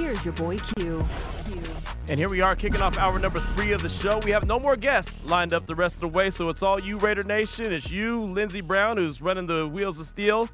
Here's your boy Q. And here we are kicking off hour number three of the show. We have no more guests lined up the rest of the way, so it's all you, Raider Nation. It's you, Lindsey Brown, who's running the wheels of steel.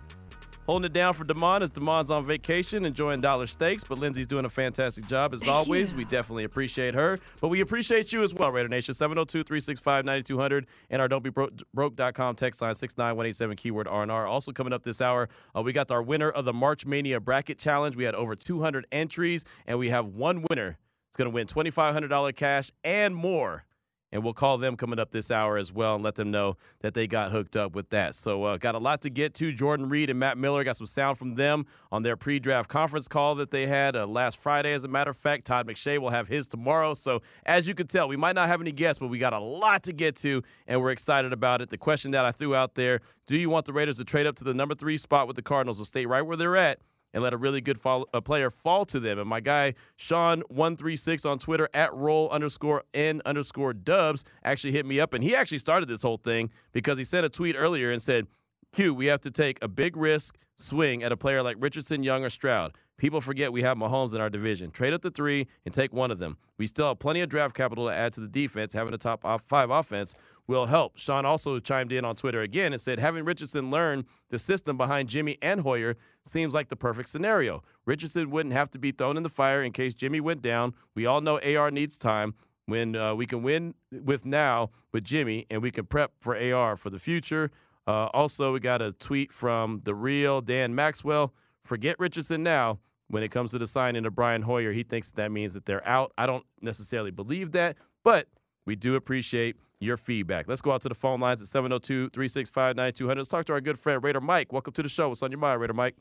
Holding it down for Damon as Damon's on vacation, enjoying dollar steaks, but Lindsey's doing a fantastic job as Thank always. you. We definitely appreciate her, but we appreciate you as well, Raider Nation. 702 365 9200 and our don't be Broke- broke.com text line 69187 keyword R&R. Also coming up this hour, uh, we got our winner of the March Mania Bracket Challenge. We had over 200 entries, and we have one winner. It's going to win $2,500 cash and more. And we'll call them coming up this hour as well and let them know that they got hooked up with that. So, uh, got a lot to get to. Jordan Reid and Matt Miller got some sound from them on their pre draft conference call that they had uh, last Friday, as a matter of fact. Todd McShay will have his tomorrow. So, as you can tell, we might not have any guests, but we got a lot to get to, and we're excited about it. The question that I threw out there do you want the Raiders to trade up to the number three spot with the Cardinals or stay right where they're at? And let a really good fall, a player fall to them. And my guy Sean one three six on Twitter at roll underscore n underscore dubs actually hit me up, and he actually started this whole thing because he sent a tweet earlier and said, "Q, we have to take a big risk swing at a player like Richardson, Young, or Stroud." People forget we have Mahomes in our division. Trade up the three and take one of them. We still have plenty of draft capital to add to the defense. Having a top five offense will help. Sean also chimed in on Twitter again and said, having Richardson learn the system behind Jimmy and Hoyer seems like the perfect scenario. Richardson wouldn't have to be thrown in the fire in case Jimmy went down. We all know AR needs time. When uh, we can win with now with Jimmy and we can prep for AR for the future. Uh, also, we got a tweet from the real Dan Maxwell. Forget Richardson now. When it comes to the signing of Brian Hoyer, he thinks that means that they're out. I don't necessarily believe that, but we do appreciate your feedback. Let's go out to the phone lines at 702 365 9200. Let's talk to our good friend Raider Mike. Welcome to the show. What's on your mind, Raider Mike?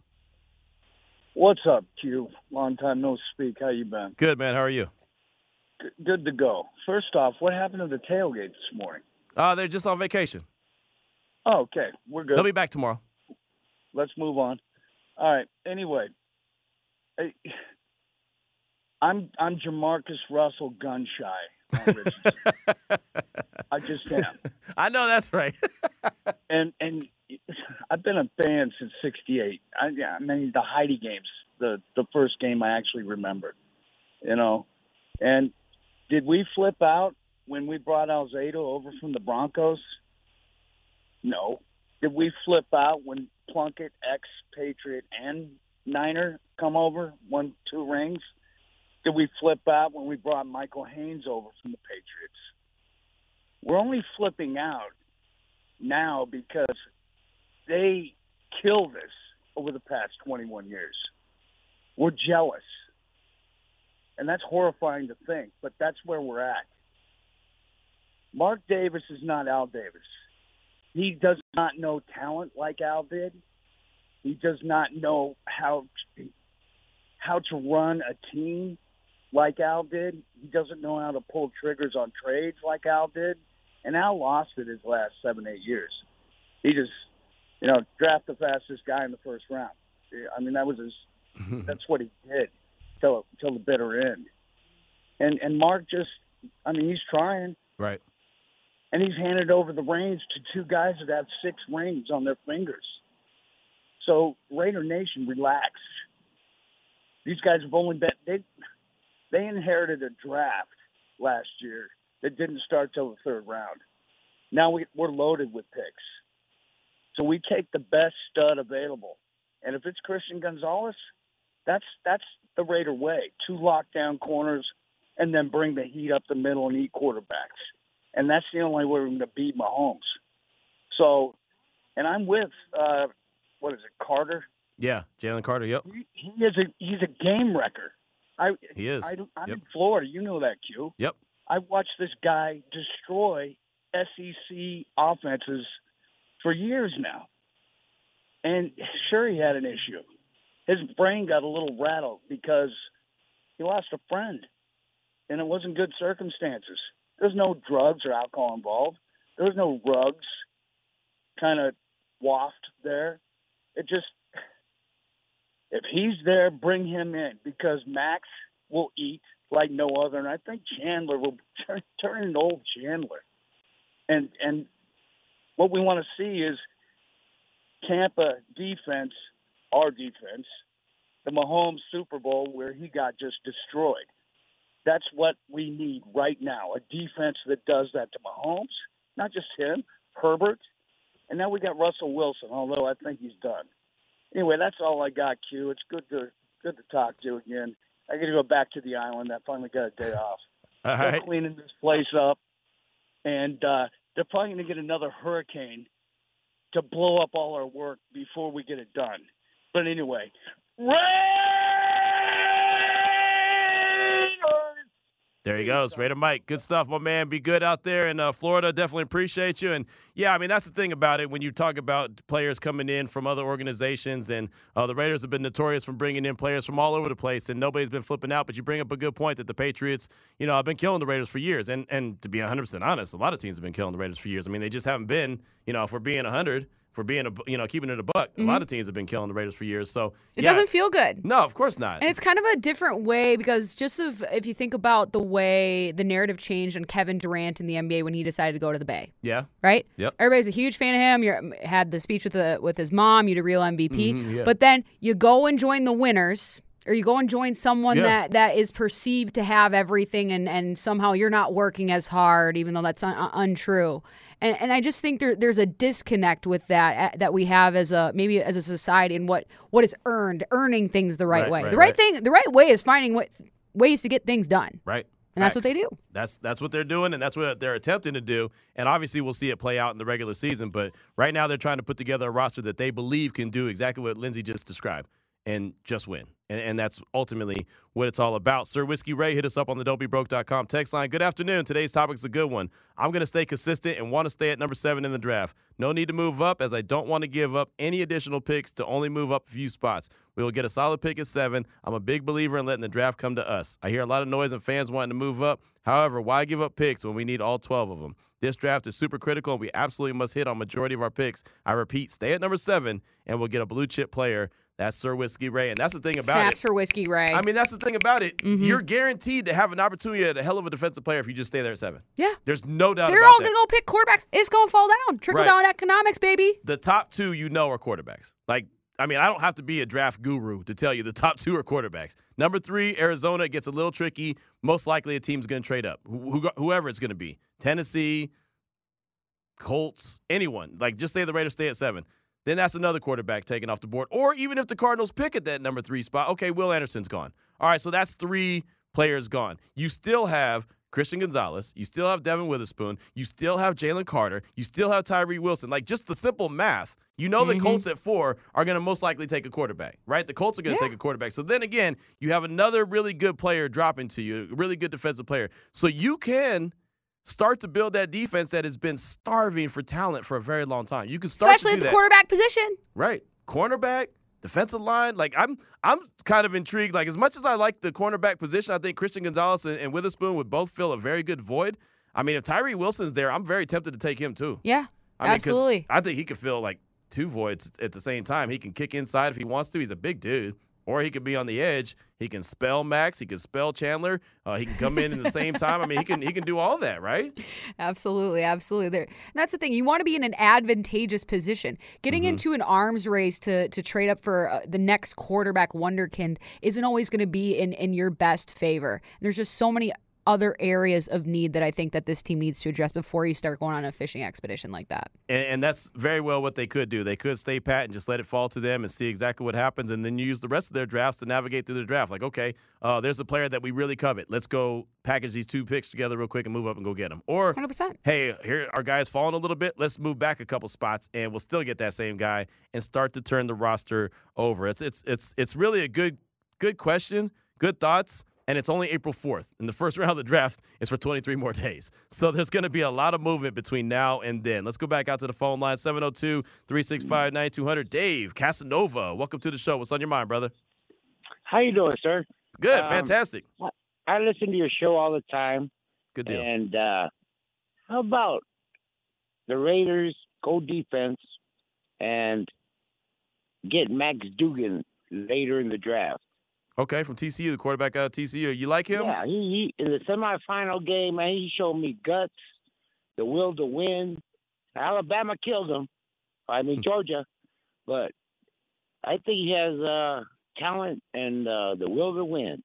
What's up, Q? Long time no speak. How you been? Good, man. How are you? G- good to go. First off, what happened to the tailgate this morning? Uh, they're just on vacation. Oh, okay, we're good. They'll be back tomorrow. Let's move on. All right. Anyway, I- I'm I'm Jamarcus Russell gun shy. I just am, I know that's right. and and I've been a fan since '68. I, yeah, I mean the Heidi games, the the first game I actually remembered. You know, and did we flip out when we brought Alzado over from the Broncos? No. Did we flip out when Plunkett, ex Patriot, and Niner come over, won two rings? Did we flip out when we brought Michael Haynes over from the Patriots? We're only flipping out now because they killed us over the past 21 years. We're jealous. And that's horrifying to think, but that's where we're at. Mark Davis is not Al Davis. He does not know talent like Al did. He does not know how to, how to run a team like Al did. He doesn't know how to pull triggers on trades like Al did. And Al lost it his last seven, eight years. He just, you know, draft the fastest guy in the first round. I mean, that was his. that's what he did till till the bitter end. And and Mark just, I mean, he's trying right. And he's handed over the reins to two guys that have six rings on their fingers. So Raider Nation, relax. These guys have only been they they inherited a draft last year that didn't start till the third round. Now we, we're loaded with picks, so we take the best stud available. And if it's Christian Gonzalez, that's that's the Raider way: two lockdown corners, and then bring the heat up the middle and eat quarterbacks and that's the only way we're going to beat Mahomes. So, and I'm with uh, what is it, Carter? Yeah, Jalen Carter. Yep, He, he is a he's a game wrecker. I he is. I, I'm Yep. in Florida. You know that, Q. Yep. I watched this guy destroy SEC offenses for years now, and sure he had an issue. His brain got a little rattled because he lost a friend, and it wasn't good circumstances. There's no drugs or alcohol involved. There was no rugs kind of waft there. It just, if he's there, bring him in because Max will eat like no other, and I think Chandler will turn, turn into old Chandler. And and what we want to see is Tampa defense, our defense, the Mahomes Super Bowl where he got just destroyed. That's what we need right now a defense that does that to Mahomes, not just him, Herbert. And now we got Russell Wilson, although I think he's done. Anyway, that's all I got, Q. It's good to good to talk to you again. I got to go back to the island. I finally got a day off. All They're right. cleaning this place up, and uh, they're probably going to get another hurricane to blow up all our work before we get it done. But anyway, Raiders! There he goes, Raider Mike. Good stuff, my man. Be good out there in uh, Florida. Definitely appreciate you. And yeah, I mean that's the thing about it when you talk about players coming in from other organizations, and uh, the Raiders have been notorious from bringing in players from all over the place, and nobody's been flipping out. But you bring up a good point that the Patriots, you know, have been killing the Raiders for years. And and to be 100 percent honest, a lot of teams have been killing the Raiders for years. I mean, they just haven't been, you know, if we're being 100, for being a, you know, keeping it a buck. A lot of teams have been killing the Raiders for years. So It yeah. doesn't feel good. No, of course not. And it's kind of a different way because just of, if you think about the way the narrative changed on Kevin Durant in the NBA when he decided to go to the Bay, yeah. right? Yep. Everybody's a huge fan of him. You had the speech with the with his mom. You're the real MVP. Mhm, yeah. But then you go and join the winners, or you go and join someone Yeah. that that is perceived to have everything, and and somehow you're not working as hard, even though that's un- un- untrue. And and I just think there there's a disconnect with that uh, that we have as a maybe as a society and what what is earned, earning things the right, Right, way. right, the right, right. thing, the right way is finding wa- ways to get things done. Right. And that's what they do. That's that's what they're doing, and that's what they're attempting to do. And obviously, we'll see it play out in the regular season. But right now, they're trying to put together a roster that they believe can do exactly what Lindsay just described and just win. And, and that's ultimately what it's all about. Sir Whiskey Ray, hit us up on the don'tbebroke.com text line. Good afternoon. Today's topic's a good one. I'm going to stay consistent and want to stay at number seven in the draft. No need to move up, as I don't want to give up any additional picks to only move up a few spots. We will get a solid pick at seven. I'm a big believer in letting the draft come to us. I hear a lot of noise and fans wanting to move up. However, why give up picks when we need all 12 of them? This draft is super critical, and we absolutely must hit on majority of our picks. I repeat, stay at number seven, and we'll get a blue chip player. That's Sir Whiskey Ray, and that's the thing about Snaps it. Snaps for whiskey, Ray. I mean, that's the thing about it. Mm-hmm. You're guaranteed to have an opportunity at a hell of a defensive player if you just stay there at seven. yeah. There's no doubt They're all that. gonna go pick quarterbacks. It's gonna fall down. Trickle Right. down economics, baby. the top two you know are quarterbacks. Like, I mean, I don't have to be a draft guru to tell you the top two are quarterbacks. Number three, Arizona gets a little tricky. Most likely, a team's going to trade up, who, who- whoever it's going to be. Tennessee, Colts, anyone. Like, just say the Raiders stay at seven. Then that's another quarterback taken off the board. Or even if the Cardinals pick at that number three spot, okay, Will Anderson's gone. All right, so that's three players gone. You still have Christian Gonzalez. You still have Devon Witherspoon. You still have Jalen Carter. You still have Tyree Wilson. Like just the simple math. You know the mm-hmm. Colts at four are going to most likely take a quarterback, right? The Colts are going to Yeah. take a quarterback. So then again, you have another really good player dropping to you, a really good defensive player. So you can start to build that defense that has been starving for talent for a very long time. You can start Especially at the that. quarterback position. Right. Cornerback, defensive line. Like I'm I'm kind of intrigued. Like as much as I like the cornerback position, I think Christian Gonzalez and, and Witherspoon would both fill a very good void. I mean, if Tyree Wilson's there, I'm very tempted to take him too. Yeah, I mean, absolutely. I think he could fill like two voids at the same time. He can kick inside if he wants to. He's a big dude. Or he could be on the edge. He can spell Max. He can spell Chandler. Uh, he can come in at the same time. I mean, he can he can do all that, right? Absolutely, absolutely. There, and that's the thing. You want to be in an advantageous position. Getting Mm-hmm. into an arms race to to trade up for uh, the next quarterback wonderkind isn't always going to be in in your best favor. There's just so many other areas of need that I think that this team needs to address before you start going on a fishing expedition like that. And, and that's very well what they could do. They could stay pat and just let it fall to them and see exactly what happens, and then use the rest of their drafts to navigate through the draft. Like, okay, uh, there's a player that we really covet. Let's go package these two picks together real quick and move up and go get them. Or 100%. hey, here our guy's falling a little bit. Let's move back a couple spots, and we'll still get that same guy and start to turn the roster over. It's it's it's it's really a good good question, good thoughts. And it's only April 4th. And the first round of the draft is for 23 more days. So there's going to be a lot of movement between now and then. Let's go back out to the phone line 702 365 9200. Dave Casanova, welcome to the show. What's on your mind, brother? How you doing, sir? Good, Um, fantastic. I listen to your show all the time, Good deal. and uh, how about the Raiders go defense and get Max Duggan later in the draft? Okay, from TCU, the quarterback out of TCU. You like him? Yeah, he, he in the semifinal game, man, he showed me guts, the will to win. Alabama killed him. I Hmm. mean Georgia, but I think he has uh, talent and uh, the will to win.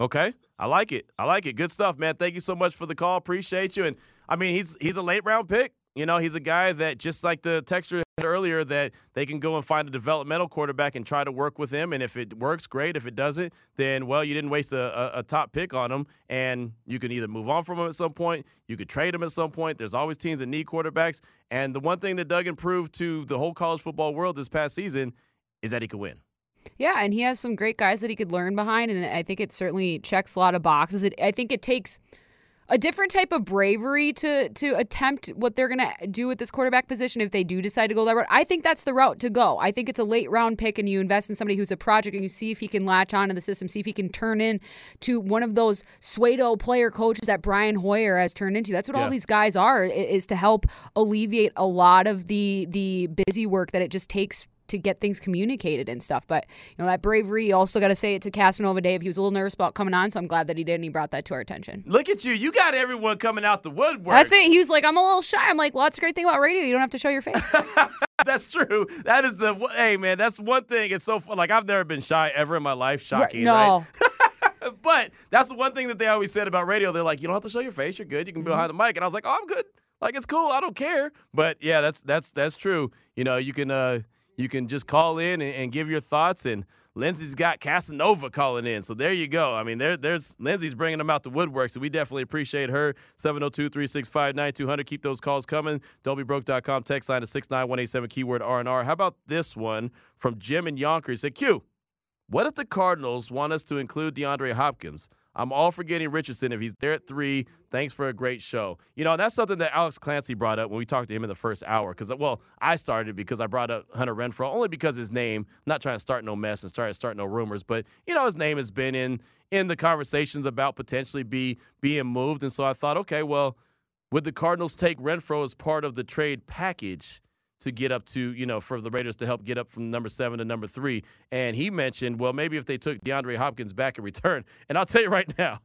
Okay, I like it. I like it. Good stuff, man. Thank you so much for the call. Appreciate you. And I mean, he's he's a late round pick. You know, he's a guy that just like the texture earlier that they can go and find a developmental quarterback and try to work with him. And if it works, great. If it doesn't, then well, you didn't waste a, a, a top pick on him, and you can either move on from him at some point, you could trade him at some point. There's always teams that need quarterbacks. And the one thing that Duggan proved to the whole college football world this past season is that he could win. Yeah, and he has some great guys that he could learn behind, and I think it certainly checks a lot of boxes. It, I think it takes a different type of bravery to to attempt what they're going to do with this quarterback position if they do decide to go that route. I think that's the route to go. I think it's a late round pick and you invest in somebody who's a project and you see if he can latch on to the system, see if he can turn in to one of those pseudo player coaches that Brian Hoyer has turned into. That's what Yeah. all these guys are is to help alleviate a lot of the the busy work that it just takes to get things communicated and stuff. But you know that bravery. You also got to say it to Casanova Dave. He was a little nervous about coming on, so I'm glad that he did and he brought that to our attention. Look at you. You got everyone coming out the woodwork. That's it. He was like, I'm a little shy. I'm like, well, that's a great thing about radio. You don't have to show your face. That's true. That is the hey man. That's one thing. It's so fun. Like I've never been shy ever in my life. Shocking, no. right? But that's the one thing that they always said about radio. They're like, you don't have to show your face. You're good. You can be behind the mic. And I was like, oh, I'm good. Like it's cool. I don't care. But yeah, that's that's that's true. You know, you can uh you can just call in and, and give your thoughts. And Lindsay's got Casanova calling in. So there you go. I mean, there there's Lindsay's bringing them out the woodwork. So we definitely appreciate her. 702-365-9200. Keep those calls coming. Don'tBeBroke.com. Text line to 69187 keyword R&R. How about this one from Jim and Yonkers? He said, Q, what if the Cardinals want us to include DeAndre Hopkins? I'm all for getting Richardson if he's there at three. Thanks for a great show. You know, that's something that Alex Clancy brought up when we talked to him in the first hour. Because, uh, well, I started because I brought up Hunter Renfrow only because his name. I'm not trying to start no mess and to start no rumors, but you know, his name has been in in the conversations about potentially be being moved, and so I thought, okay, well, would the Cardinals take Renfrow as part of the trade package? To get up to, you know, for the Raiders to help get up from number seven to number three. And he mentioned, well, maybe if they took DeAndre Hopkins back in return. And I'll tell you right now,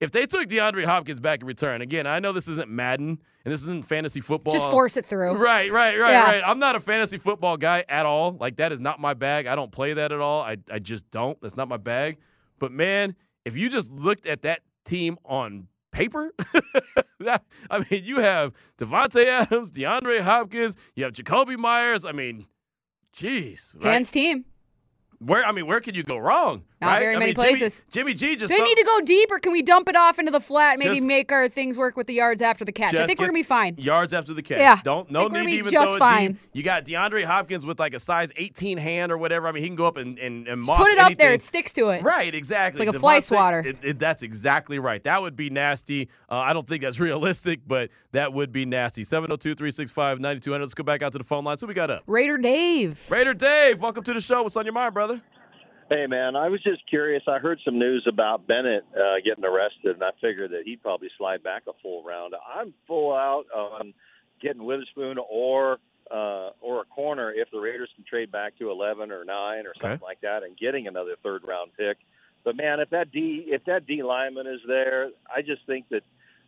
if they took DeAndre Hopkins back in return, again, I know this isn't Madden and this isn't fantasy football. Just force it through. Right, right, right, Yeah. right. I'm not a fantasy football guy at all. Like that is not my bag. I don't play that at all. I, I just don't. That's not my bag. But man, if you just looked at that team on paper, that I mean, you have Davante Adams, DeAndre Hopkins, you have Jakobi Meyers. I mean, jeez, right? Hands team. Where I mean, where could you go wrong? Not right? very I many mean, places. Jimmy, G just Do they throw- need to go deep, or can we dump it off into the flat? Maybe Just- make our things work with the yards after the catch. I think we're gonna be fine. Yards after the catch. Yeah. Don't no need to even throw it fine. deep. You got DeAndre Hopkins with like a size 18 hand or whatever. I mean, he can go up and and, and moss Put it up there; it sticks to it. Right, exactly. It's like a fly swatter. it- it- that's exactly right. That would be nasty. Uh, I don't think that's realistic, but that would be nasty. 702 365 9200. Let's go back out to the phone line. So we got up. Raider Dave. Raider Dave, welcome to the show. What's on your mind, brother? Hey, man, I was just curious. I heard some news about Bennett uh, getting arrested, and I figured that he'd probably slide back a full round. I'm full out on getting Witherspoon or uh, or a corner if the Raiders can trade back to 11 or 9 or something Okay. like that and getting another third round pick. But man, if that D if that D lineman is there, I just think that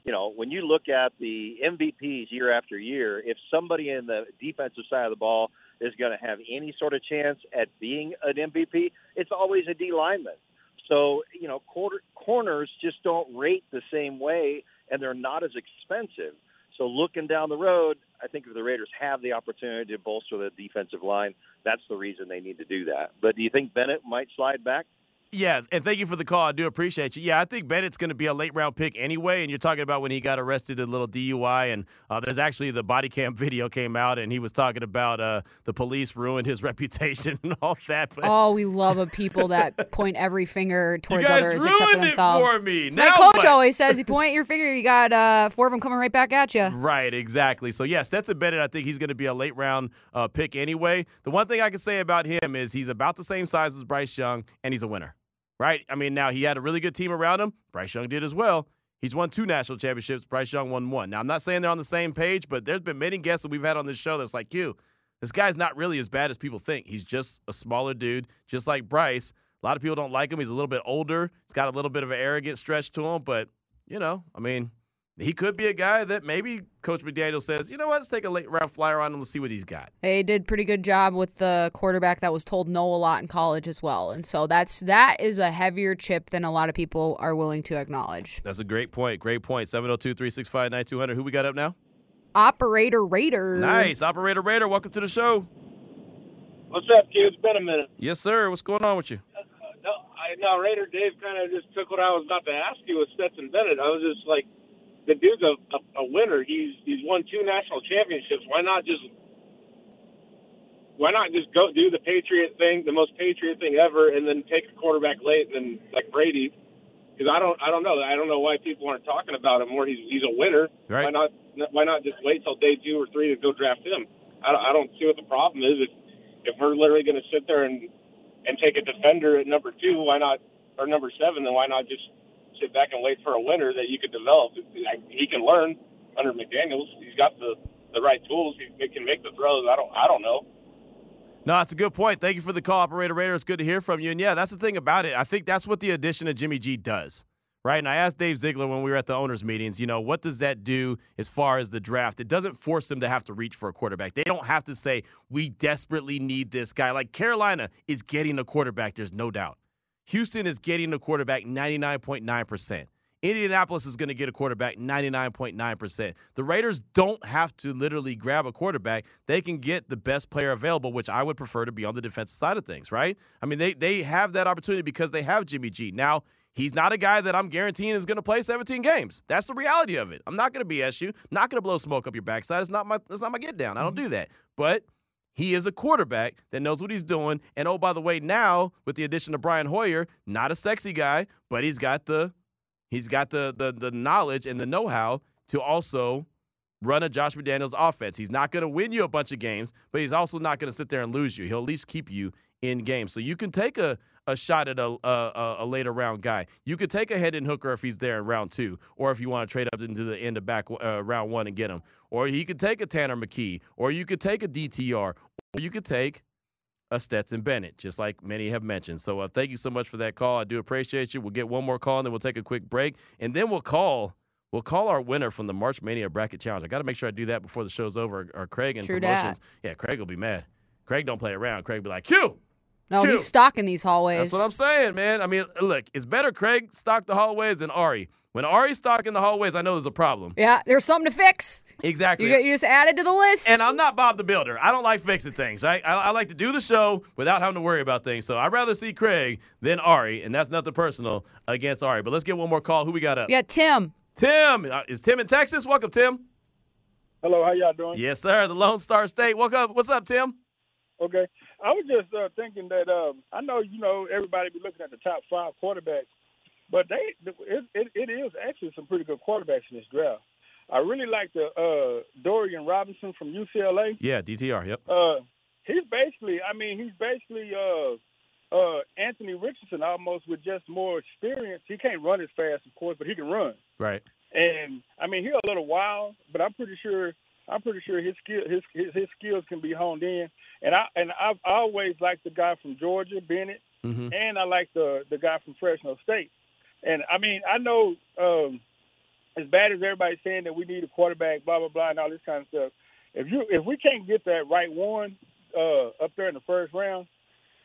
you know when you look at the MVPs year after year, if somebody in the defensive side of the ball is going to have any sort of chance at being an MVP, it's always a D lineman. So, you know, quarter, corners just don't rate the same way and they're not as expensive. So, looking down the road, I think if the Raiders have the opportunity to bolster the defensive line, that's the reason they need to do that. But do you think Bennett might slide back? Yeah, and thank you for the call. I do appreciate you. Yeah, I think Bennett's going to be a late round pick anyway. And you're talking about when he got arrested, a little DUI, and uh, there's actually the body cam video came out, and he was talking about uh, the police ruined his reputation and all that. But Oh, we love a people that point every finger towards others except for ruined it themselves. for me. So Now my coach what? always says, "You point your finger, you got uh, four of them coming right back at you." Right, exactly. So yes, that's a Bennett. I think he's going to be a late round uh, pick anyway. The one thing I can say about him is he's about the same size as Bryce Young, and he's a winner. Right. I mean, now he had a really good team around him. Bryce Young did as well. He's won two national championships. Bryce Young won one. Now I'm not saying they're on the same page, but there's been many guests that we've had on this show that's like you. This guy's not really as bad as people think. He's just a smaller dude, just like Bryce. A lot of people don't like him. He's a little bit older. He's got a little bit of an arrogant stretch to him, but you know, I mean, he could be a guy that maybe Coach McDaniel says, you know what, let's take a late round flyer on him. Let's see what he's got. They did pretty good job with the quarterback that was told no a lot in college as well, and so that's that is a heavier chip than a lot of people are willing to acknowledge. That's a great point. Great point. 702 365 9200. Who we got up now? Operator Raider. Nice. Operator Raider, welcome to the show. What's up, kids? Been a minute. Yes, sir. What's going on with you? No, I, no, Raider Dave kind of just took what I was about to ask you with Stetson Bennett. I was just like, the dude's a, a, a winner. He's he's won two national championships. Why not just why not just go do the Patriot thing, the most Patriot thing ever, and then take a quarterback late and then like Brady? Because I don't I don't know I don't know why people aren't talking about him more. He's he's a winner. Right. Why not why not just wait till day two or three to go draft him? I don't, I don't see what the problem is if if we're literally going to sit there and and take a defender at number two, why not or number seven? Then why not just sit back and wait for a winner that you could develop? He can learn under McDaniels. He's got the the right tools. He can make the throws. I don't I don't know. No, that's a good point. Thank you for the call, Operator Raider. It's good to hear from you. And yeah, that's the thing about it. I think that's what the addition of Jimmy G does. Right. And I asked Dave Ziegler when we were at the owners' meetings, you know, what does that do as far as the draft? It doesn't force them to have to reach for a quarterback. They don't have to say, we desperately need this guy. Like Carolina is getting a quarterback, there's no doubt. Houston is getting a quarterback 99.9%. Indianapolis is going to get a quarterback 99.9%. The Raiders don't have to literally grab a quarterback. They can get the best player available, which I would prefer to be on the defensive side of things, right? I mean, they, they have that opportunity because they have Jimmy G. Now, He's not a guy that I'm guaranteeing is going to play 17 games. That's the reality of it. I'm not going to BS you. Not going to blow smoke up your backside. It's not my. It's not my get down. I don't mm-hmm. do that. But he is a quarterback that knows what he's doing. And oh, by the way, now with the addition of Brian Hoyer, not a sexy guy, but he's got the he's got the the the knowledge and the know-how to also run a Josh McDaniels offense. He's not going to win you a bunch of games, but he's also not going to sit there and lose you. He'll at least keep you in games. So you can take a a shot at a, a, a later round guy. You could take a Hendon Hooker if he's there in round two, or if you want to trade up into the end of back uh, round one and get him. Or you could take a Tanner McKee, or you could take a DTR, or you could take a Stetson Bennett, just like many have mentioned. So uh, thank you so much for that call. I do appreciate you. We'll get one more call, and then we'll take a quick break, and then we'll call. We'll call our winner from the March Mania Bracket Challenge. I got to make sure I do that before the show's over. Or Craig and True promotions. Yeah, Craig will be mad. Craig don't play around. Craig be like, "Q, No, Cute. he's stalking these hallways. That's what I'm saying, man. I mean, look, it's better Craig stock the hallways than Ari. When Ari's stalking the hallways, I know there's a problem. yeah, there's something to fix. Exactly. You, you just added to the list. and I'm not Bob the Builder. I don't like fixing things. Right? I, I like to do the show without having to worry about things. So I'd rather see Craig than Ari, and that's nothing personal against Ari. But let's get one more call. Who we got up? yeah, Tim. Tim. Uh, is Tim in Texas? Welcome, Tim. Hello, how y'all doing? Yes, sir. The Lone Star State. Welcome. What's up, Tim? Okay. I was just uh, thinking that um, I know you know everybody be looking at the top five quarterbacks, but they it, it, it is actually some pretty good quarterbacks in this draft. I really like the uh, Dorian Robinson from UCLA. Yeah, DTR. Yep. Uh, he's basically, I mean, he's basically uh, uh, Anthony Richardson almost with just more experience. He can't run as fast, of course, but he can run. Right. And I mean, he's a little wild, but I'm pretty sure I'm pretty sure his skill his his, his skills can be honed in. And I and I've always liked the guy from Georgia, Bennett, Mm-hmm. and I like the the guy from Fresno State. And I mean, I know um, as bad as everybody's saying that we need a quarterback, blah blah blah, and all this kind of stuff. If you if we can't get that right one uh, up there in the first round,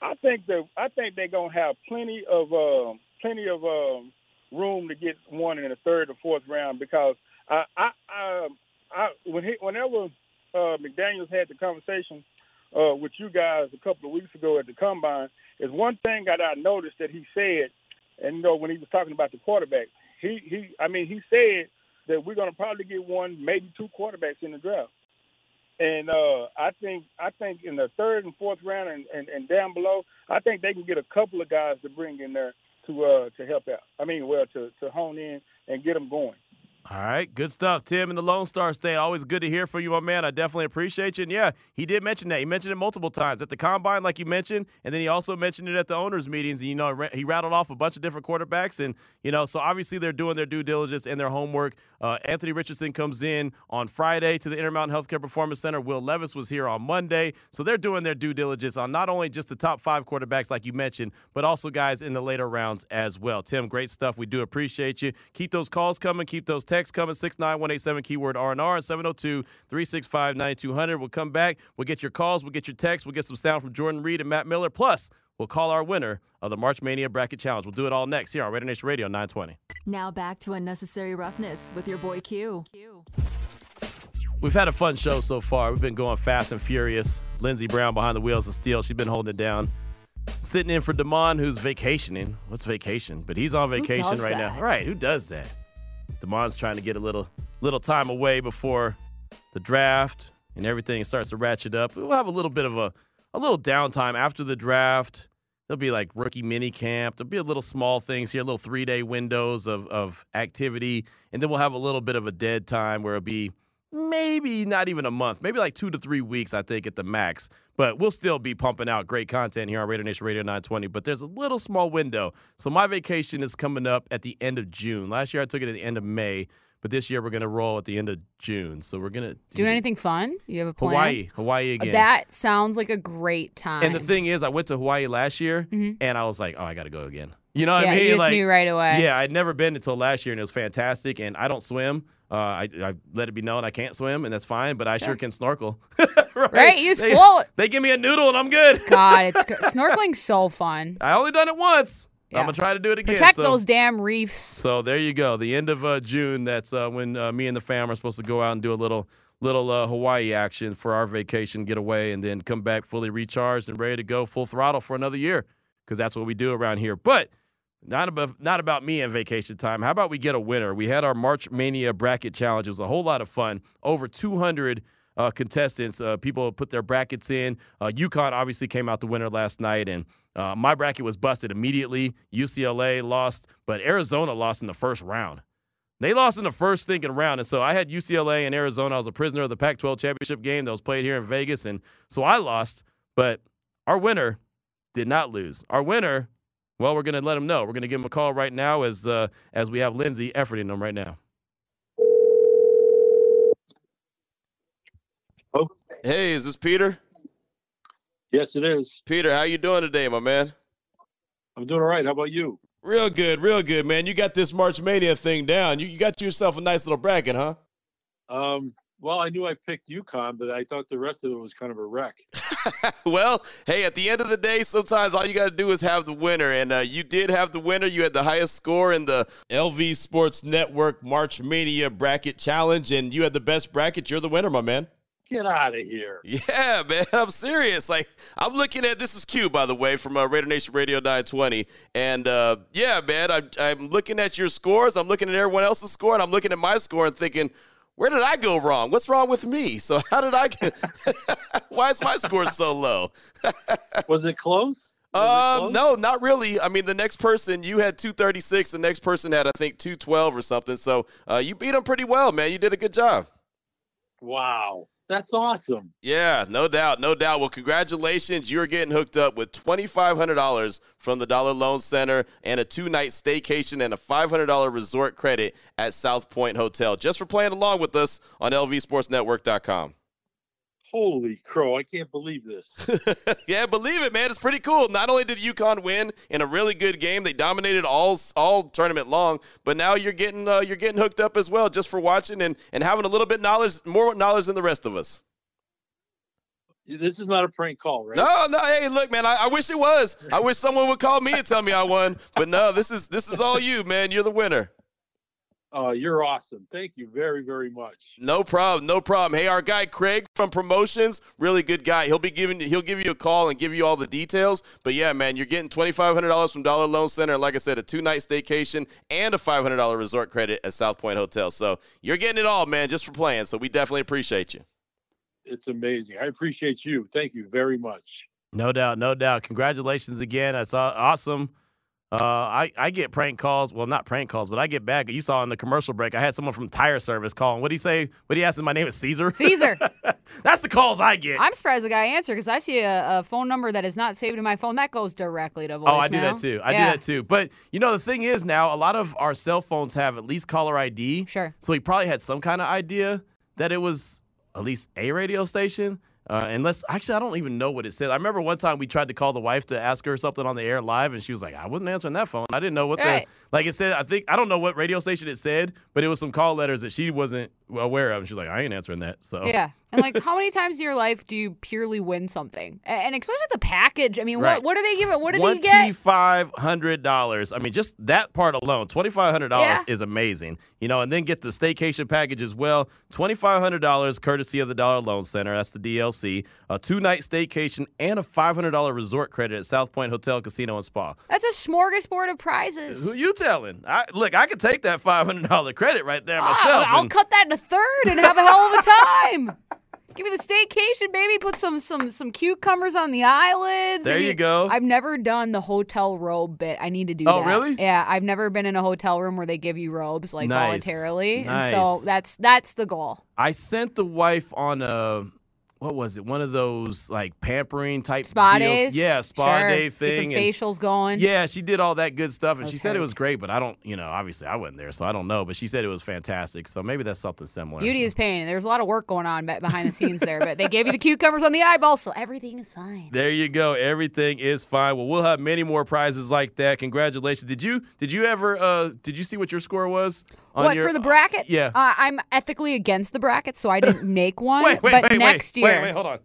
I think that I think they're gonna have plenty of um, plenty of um, room to get one in the third or fourth round because I I, I, I when he, whenever uh, McDaniels had the conversation uh, with you guys a couple of weeks ago at the combine, is one thing that I noticed that he said, and you know when he was talking about the quarterback, he he I mean he said that we're gonna probably get one, maybe two quarterbacks in the draft. And uh, I think I think in the third and fourth round and, and, and down below, I think they can get a couple of guys to bring in there to uh, to help out. I mean, well, to, to hone in and get them going. All right, good stuff, Tim in the Lone Star State. Always good to hear from you, my man. I definitely appreciate you. And yeah, he did mention that. He mentioned it multiple times at the combine, like you mentioned, and then he also mentioned it at the owners' meetings. And, you know, he rattled off a bunch of different quarterbacks, and you know, so obviously they're doing their due diligence and their homework. Uh, Anthony Richardson comes in on Friday to the Intermountain Healthcare Performance Center. Will Levis was here on Monday, so they're doing their due diligence on not only just the top five quarterbacks, like you mentioned, but also guys in the later rounds as well. Tim, great stuff. We do appreciate you. Keep those calls coming. Keep those texts text coming 69187 keyword R&R and 702-365-9200. We'll come back. We'll get your calls. We'll get your texts. We'll get some sound from Jordan Reid and Matt Miller. Plus, we'll call our winner of the March Mania Bracket Challenge. We'll do it all next here on Raider Nation Radio 920. Now back to unnecessary roughness with your boy Q. Q. We've had a fun show so far. We've been going fast and furious. Lindsey Brown behind the wheels of steel. She's been holding it down. Sitting in for Damon, who's vacationing. What's vacation? But he's on vacation right now. that? Right? Who does that? Damon's trying to get a little little time away before the draft and everything starts to ratchet up. We'll have a little bit of a a little downtime after the draft. There'll be like rookie mini camp. There'll be a little small things here, little three day windows of of activity, and then we'll have a little bit of a dead time where it'll be maybe not even a month, maybe like two to three weeks, I think, at the max. But we'll still be pumping out great content here on Raider Nation Radio 920. But there's a little small window. So my vacation is coming up at the end of June. Last year I took it at the end of May, but this year we're going to roll at the end of June. So we're going to Doing anything fun? You have a plan? Hawaii, Hawaii again. That sounds like a great time. and the thing is, I went to Hawaii last year, and I was like, "Oh, I got to go again." You know what Mm-hmm. yeah, I mean? you just like, knew right away. Yeah, I'd never been until last year, and it was fantastic. And I don't swim. Uh, I, I let it be known I can't swim, and that's fine. But I sure can snorkel. right? Right? You they, float. They give me a noodle, and I'm good. God, it's snorkeling's so fun. I only done it once. Yeah. I'm gonna try to do it again. Protect so. those damn reefs. So there you go. The end of uh, June. That's uh, when uh, me and the fam are supposed to go out and do a little little uh, Hawaii action for our vacation getaway, and then come back fully recharged and ready to go full throttle for another year. Because that's what we do around here. But not about not about me and vacation time. How about we get a winner? We had our March Mania bracket challenge. It was a whole lot of fun. Over 200 uh, contestants. Uh, people put their brackets in. Uh, UConn obviously came out the winner last night, and uh, my bracket was busted immediately. UCLA lost, but Arizona lost in the first round. They lost in the first thinking round, and so I had UCLA and Arizona. I was a prisoner of the Pac-12 championship game that was played here in Vegas, and so I lost. But our winner did not lose. Our winner, well, we're going to let him know. We're going to give him a call right now as uh, as we have Lindsay efforting him right now. Oh. Hey, is this Peter? Yes, it is. Peter, how you doing today, my man? I'm doing all right. How about you? Real good, real good, man. You got this March Mania thing down. You, you got yourself a nice little bracket, huh? Um, well, I knew I picked UConn, but I thought the rest of it was kind of a wreck. well, hey, at the end of the day, sometimes all you got to do is have the winner. And uh, you did have the winner. You had the highest score in the LV Sports Network March Mania Bracket Challenge, and you had the best bracket. You're the winner, my man. Get out of here. Yeah, man, I'm serious. Like, I'm looking at this is Q, by the way, from uh, Raider Nation Radio 920, and uh, yeah, man, I'm, I'm looking at your scores. I'm looking at everyone else's score, and I'm looking at my score and thinking, where did I go wrong? What's wrong with me? So how did I get? Why is my score so low? Was it close? Was it Um, close? no, not really. I mean, the next person you had 236. The next person had, I think, 212 or something. So uh, you beat them pretty well, man. You did a good job. Wow. That's awesome. Yeah, no doubt, no doubt. Well, congratulations. You're getting hooked up with $2,500 from the Dollar Loan Center and a two night staycation and a $500 resort credit at South Point Hotel just for playing along with us on LVSportsNetwork.com. Holy crow. I can't believe this. yeah, believe it, man. It's pretty cool. Not only did UConn win in a really good game, they dominated all all tournament long. But now you're getting uh, you're getting hooked up as well, just for watching and and having a little bit knowledge, more knowledge than the rest of us. this is not a prank call, right? No, no. Hey, look, man. I, I wish it was. I wish someone would call me and tell me I won. But no, this is this is all you, man. You're the winner. Oh, you're awesome. Thank you very, very much. No problem, no problem. Hey, our guy Craig from promotions, really good guy. He'll be giving he'll give you a call and give you all the details. But yeah, man, you're getting twenty five hundred dollars from Dollar Loan Center, and like I said, a two night staycation and a five hundred dollar resort credit at South Point Hotel. So you're getting it all, man, just for playing. So we definitely appreciate you. It's amazing. I appreciate you. Thank you very much. No doubt, no doubt. Congratulations again. That's awesome. Uh, I, I get prank calls. Well, not prank calls, but I get back. You saw in the commercial break, I had someone from tire service calling. What do you say? What do you ask? My name is Caesar. Caesar. That's the calls I get. I'm surprised the guy answered because I see a, a phone number that is not saved in my phone that goes directly to voicemail. Oh, I do that too. I Yeah. do that too. But you know, the thing is now, a lot of our cell phones have at least caller ID. Sure. So he probably had some kind of idea that it was at least a radio station. Uh, unless actually, I don't even know what it said. I remember one time we tried to call the wife to ask her something on the air live, and she was like, "I wasn't answering that phone. I didn't know what Right. the Like it said, I think I don't know what radio station it said, but it was some call letters that she wasn't aware of. And she's like, I ain't answering that. So Yeah. And like, how many times in your life do you purely win something? And especially the package. I mean, Right. what what do they give it? What did he get? Twenty-five hundred dollars. I mean, just that part alone, twenty-five hundred dollars Yeah. is amazing. You know, and then get the staycation package as well. Twenty-five hundred dollars, courtesy of the Dollar Loan Center. That's the DLC. A two-night staycation and a five hundred dollar resort credit at South Point Hotel, Casino, and Spa. That's a smorgasbord of prizes. You telling? I, look, I could take that five hundred dollar credit right there Ah, myself. I'll and- cut that in a third and have a hell of a time. Give me the staycation, baby. Put some some some cucumbers on the eyelids. There you go. I've never done the hotel robe bit. I need to do Oh, that. really? Yeah, I've never been in a hotel room where they give you robes like Nice. voluntarily, and so that's that's the goal. I sent the wife on a what was it? One of those like pampering type Spa deals. days. Yeah, spa Sure. day Get thing. some and- facials going. yeah, she did all that good stuff, and she said it was great. But I don't, you know, obviously I wasn't there, so I don't know. But she said it was fantastic. So maybe that's something similar. Beauty is pain. There's a lot of work going on behind the scenes there, but they gave you the cucumbers on the eyeballs, so everything is fine. There you go. Everything is fine. Well, we'll have many more prizes like that. Congratulations. Did you did you ever uh did you see what your score was? What your- for the bracket? yeah. uh, I'm ethically against the bracket, so I didn't make one. Wait, wait, but wait, next wait, year, Wait, wait, hold on.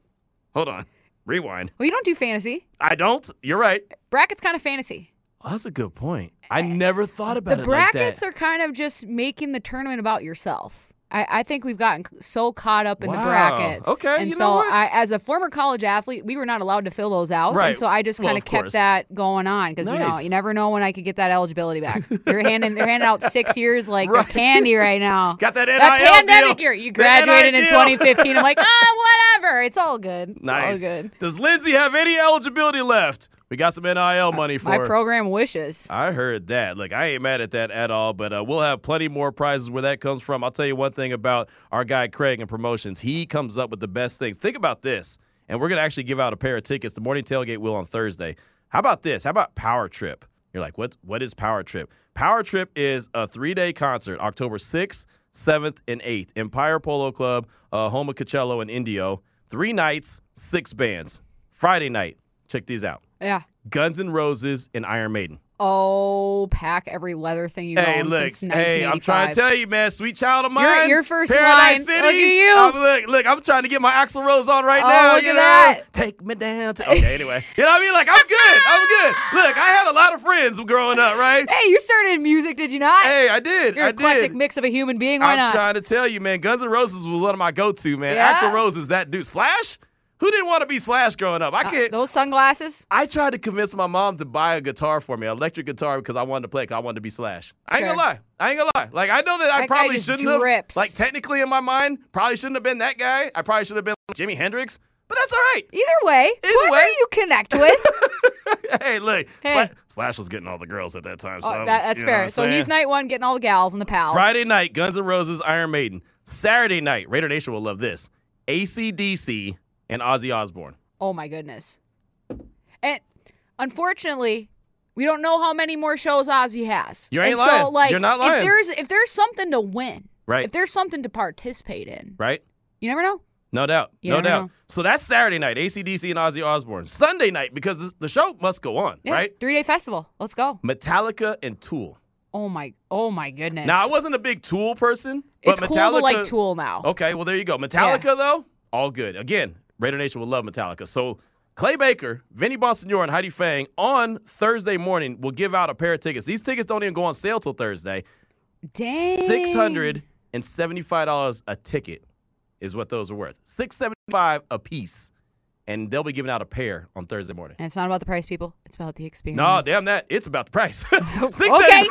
Hold on. Rewind. well, you don't do fantasy. I don't. You're right. Brackets kind of fantasy. Oh, that's a good point. I never thought about the it like that. brackets are kind of just making the tournament about yourself. I, I think we've gotten so caught up in the brackets. Okay, and you so? I, as a former college athlete, we were not allowed to fill those out, Right. and so I just kind of of kept course. that going on because you know you never know when I could get that eligibility back. they're handing they're handing out six years like Right. candy right now. Got that NIL that pandemic deal. year, you graduated in 2015. I'm like, ah, whatever. It's all good. Nice. all good. Does Lindsay have any eligibility left? We got some NIL money for My program wishes. I heard that. Look, I ain't mad at that at all, but uh, we'll have plenty more prizes where that comes from. I'll tell you one thing about our guy Craig and promotions. He comes up with the best things. Think about this, and we're going to actually give out a pair of tickets. The morning tailgate will on Thursday. How about this? How about Power Trip? You're like, what? What is Power Trip? Power Trip is a three-day concert, October 6th, 7th, and 8th. Empire Polo Club, uh, home of Coachella and Indio. Three nights, six bands. Friday night, check these out. Yeah. Guns N' Roses and Iron Maiden. Oh, pack every leather thing you've Hey, owned look, since hey, I'm trying to tell you, man, sweet child of Your- mine. your first Paradise line. City. Look at you. I'm, look, look, I'm trying to get my Axl Rose on right Oh, now. look you at know, that. take me down. To, okay, anyway, you know what I mean? Like, I'm good. I'm good. Look, I had a lot of friends growing up, right? Hey, you started in music, did you not? Hey, I did. You're I an eclectic did. mix of a human being. Why I'm not? trying to tell you, man. Guns N' Roses was one of my go-to, man. Yeah? Axl Rose is that dude. Slash? Who didn't want to be Slash growing up? I Uh, can't. those sunglasses. I tried to convince my mom to buy a guitar for me, an electric guitar, because I wanted to play. Because I wanted to be Slash. I ain't Sure. gonna lie. I ain't gonna lie. Like I know that I That guy probably shouldn't drips. have. Like technically in my mind, probably shouldn't have been that guy. I probably should have been Jimi Hendrix. But that's all right. Either way, Either whoever way. you connect with. hey, look, Hey. Sla- Slash was getting all the girls at that time. So Oh, was- that- that's fair. So he's night one, getting all the gals and the pals. Friday night, Guns N' Roses, Iron Maiden. Saturday night, Raider Nation will love this. ACDC and Ozzy Osbourne. Oh my goodness. And unfortunately, we don't know how many more shows Ozzy has. You ain't and So, lying. like, You're not lying. If there's if there's something to win, Right. If there's something to participate in, Right? you never know. No doubt. You no doubt. know. So that's Saturday night, ACDC and Ozzy Osbourne. Sunday night, because the- show must go on, Yeah, right? Three day festival. Let's go. Metallica and Tool. Oh my. Oh my goodness. Now, I wasn't a big Tool person, but It's cool Metallica. to like Tool now. Okay, well, there you go. Metallica, though, all good. Again, Raider Nation will love Metallica. So Clay Baker, Vinny Bonsignore, and Heidi Fang on Thursday morning will give out a pair of tickets. These tickets don't even go on sale till Thursday. Dang. Six hundred and seventy-five dollars a ticket is what those are worth. Six seventy-five a piece, and they'll be giving out a pair on Thursday morning. And it's not about the price, people. It's about the experience. No, damn that! It's about the price. Six Okay.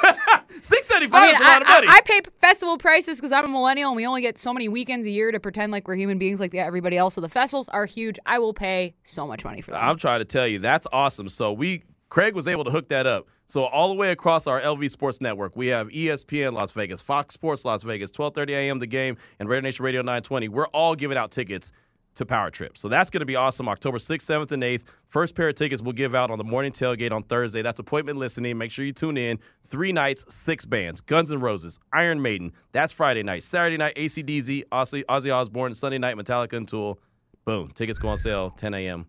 seventy-five I mean, is a lot of money. I, I pay festival prices because I'm a millennial and we only get so many weekends a year to pretend like we're human beings like everybody else. So the festivals are huge. I will pay so much money for that. I'm trying to tell you, that's awesome. So we Craig was able to hook that up. So all the way across our LV Sports Network, we have ESPN Las Vegas, Fox Sports Las Vegas, 12:30 a.m. the game, and Radio Nation Radio 920. We're all giving out tickets to Power Trip. So that's going to be awesome. October 6th, 7th, and 8th. First pair of tickets we'll give out on the morning tailgate on Thursday. That's appointment listening. Make sure you tune in. Three nights, six bands. Guns N' Roses, Iron Maiden. That's Friday night. Saturday night, ACDC, Ozzy, Ozzy Osbourne. Sunday night, Metallica and Tool. Boom. Tickets go on sale 10 a.m.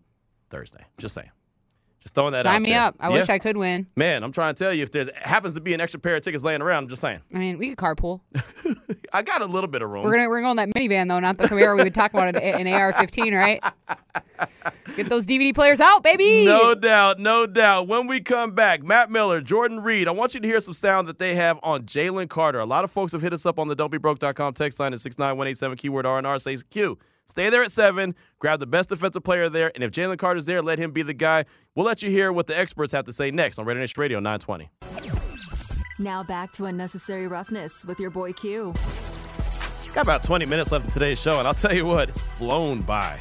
Thursday. Just saying. Just throwing that out Sign me there. up. I Yeah. wish I could win. Man, I'm trying to tell you, if there happens to be an extra pair of tickets laying around, I'm just saying. I mean, we could carpool. I got a little bit of room. We're gonna we're gonna go in that minivan though, not the Camaro we would talk about in, in AR-15, right? Get those DVD players out, baby. No doubt, no doubt. When we come back, Matt Miller, Jordan Reid, I want you to hear some sound that they have on Jalen Carter. A lot of folks have hit us up on the don'tbebroke.com text line at 69187 keyword RNR says Q. Stay there at seven, grab the best defensive player there, and if Jalen Carter's there, let him be the guy. We'll let you hear what the experts have to say next on Raider Nation Radio 920. Now back to unnecessary roughness with your boy Q. Got about 20 minutes left in today's show, and I'll tell you what, it's flown by.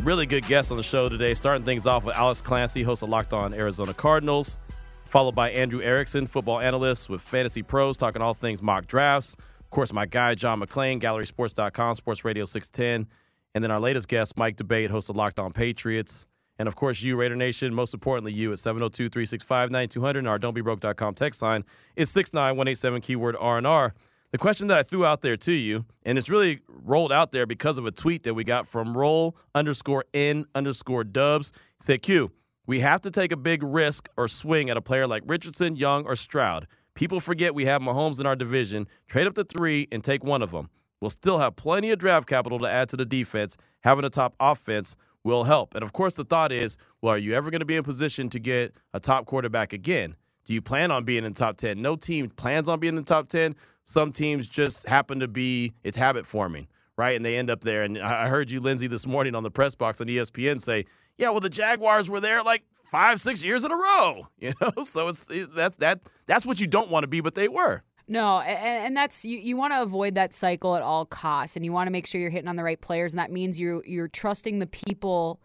Really good guests on the show today. Starting things off with Alex Clancy, host of Locked On Arizona Cardinals, followed by Andrew Erickson, football analyst with Fantasy Pros, talking all things mock drafts. Of course, my guy, John McClain, GallerySports.com, Sports Radio 610. And then our latest guest, Mike D'Abate, host of Locked On Patriots. And of course, you, Raider Nation, most importantly, you at 702 365 9200. And our don'tbebroke.com text line is 69187 keyword RNR. The question that I threw out there to you, and it's really rolled out there because of a tweet that we got from roll underscore n underscore dubs. Said, Q, we have to take a big risk or swing at a player like Richardson, Young, or Stroud. People forget we have Mahomes in our division. Trade up to three and take one of them. We'll still have plenty of draft capital to add to the defense. Having a top offense will help. And of course, the thought is, well, are you ever going to be in position to get a top quarterback again? Do you plan on being in the top 10? No team plans on being in the top 10. Some teams just happen to be, it's habit forming, right? And they end up there. And I heard you, Lindsay, this morning on the press box on ESPN say, yeah, well, the Jaguars were there like five, six years in a row, you know? So it's that, that, that's what you don't want to be, but they were. No, and, and that's you, you want to avoid that cycle at all costs, and you want to make sure you're hitting on the right players, and that means you're you're trusting the people,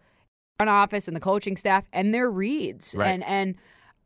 front office, and the coaching staff and their reads, Right. and and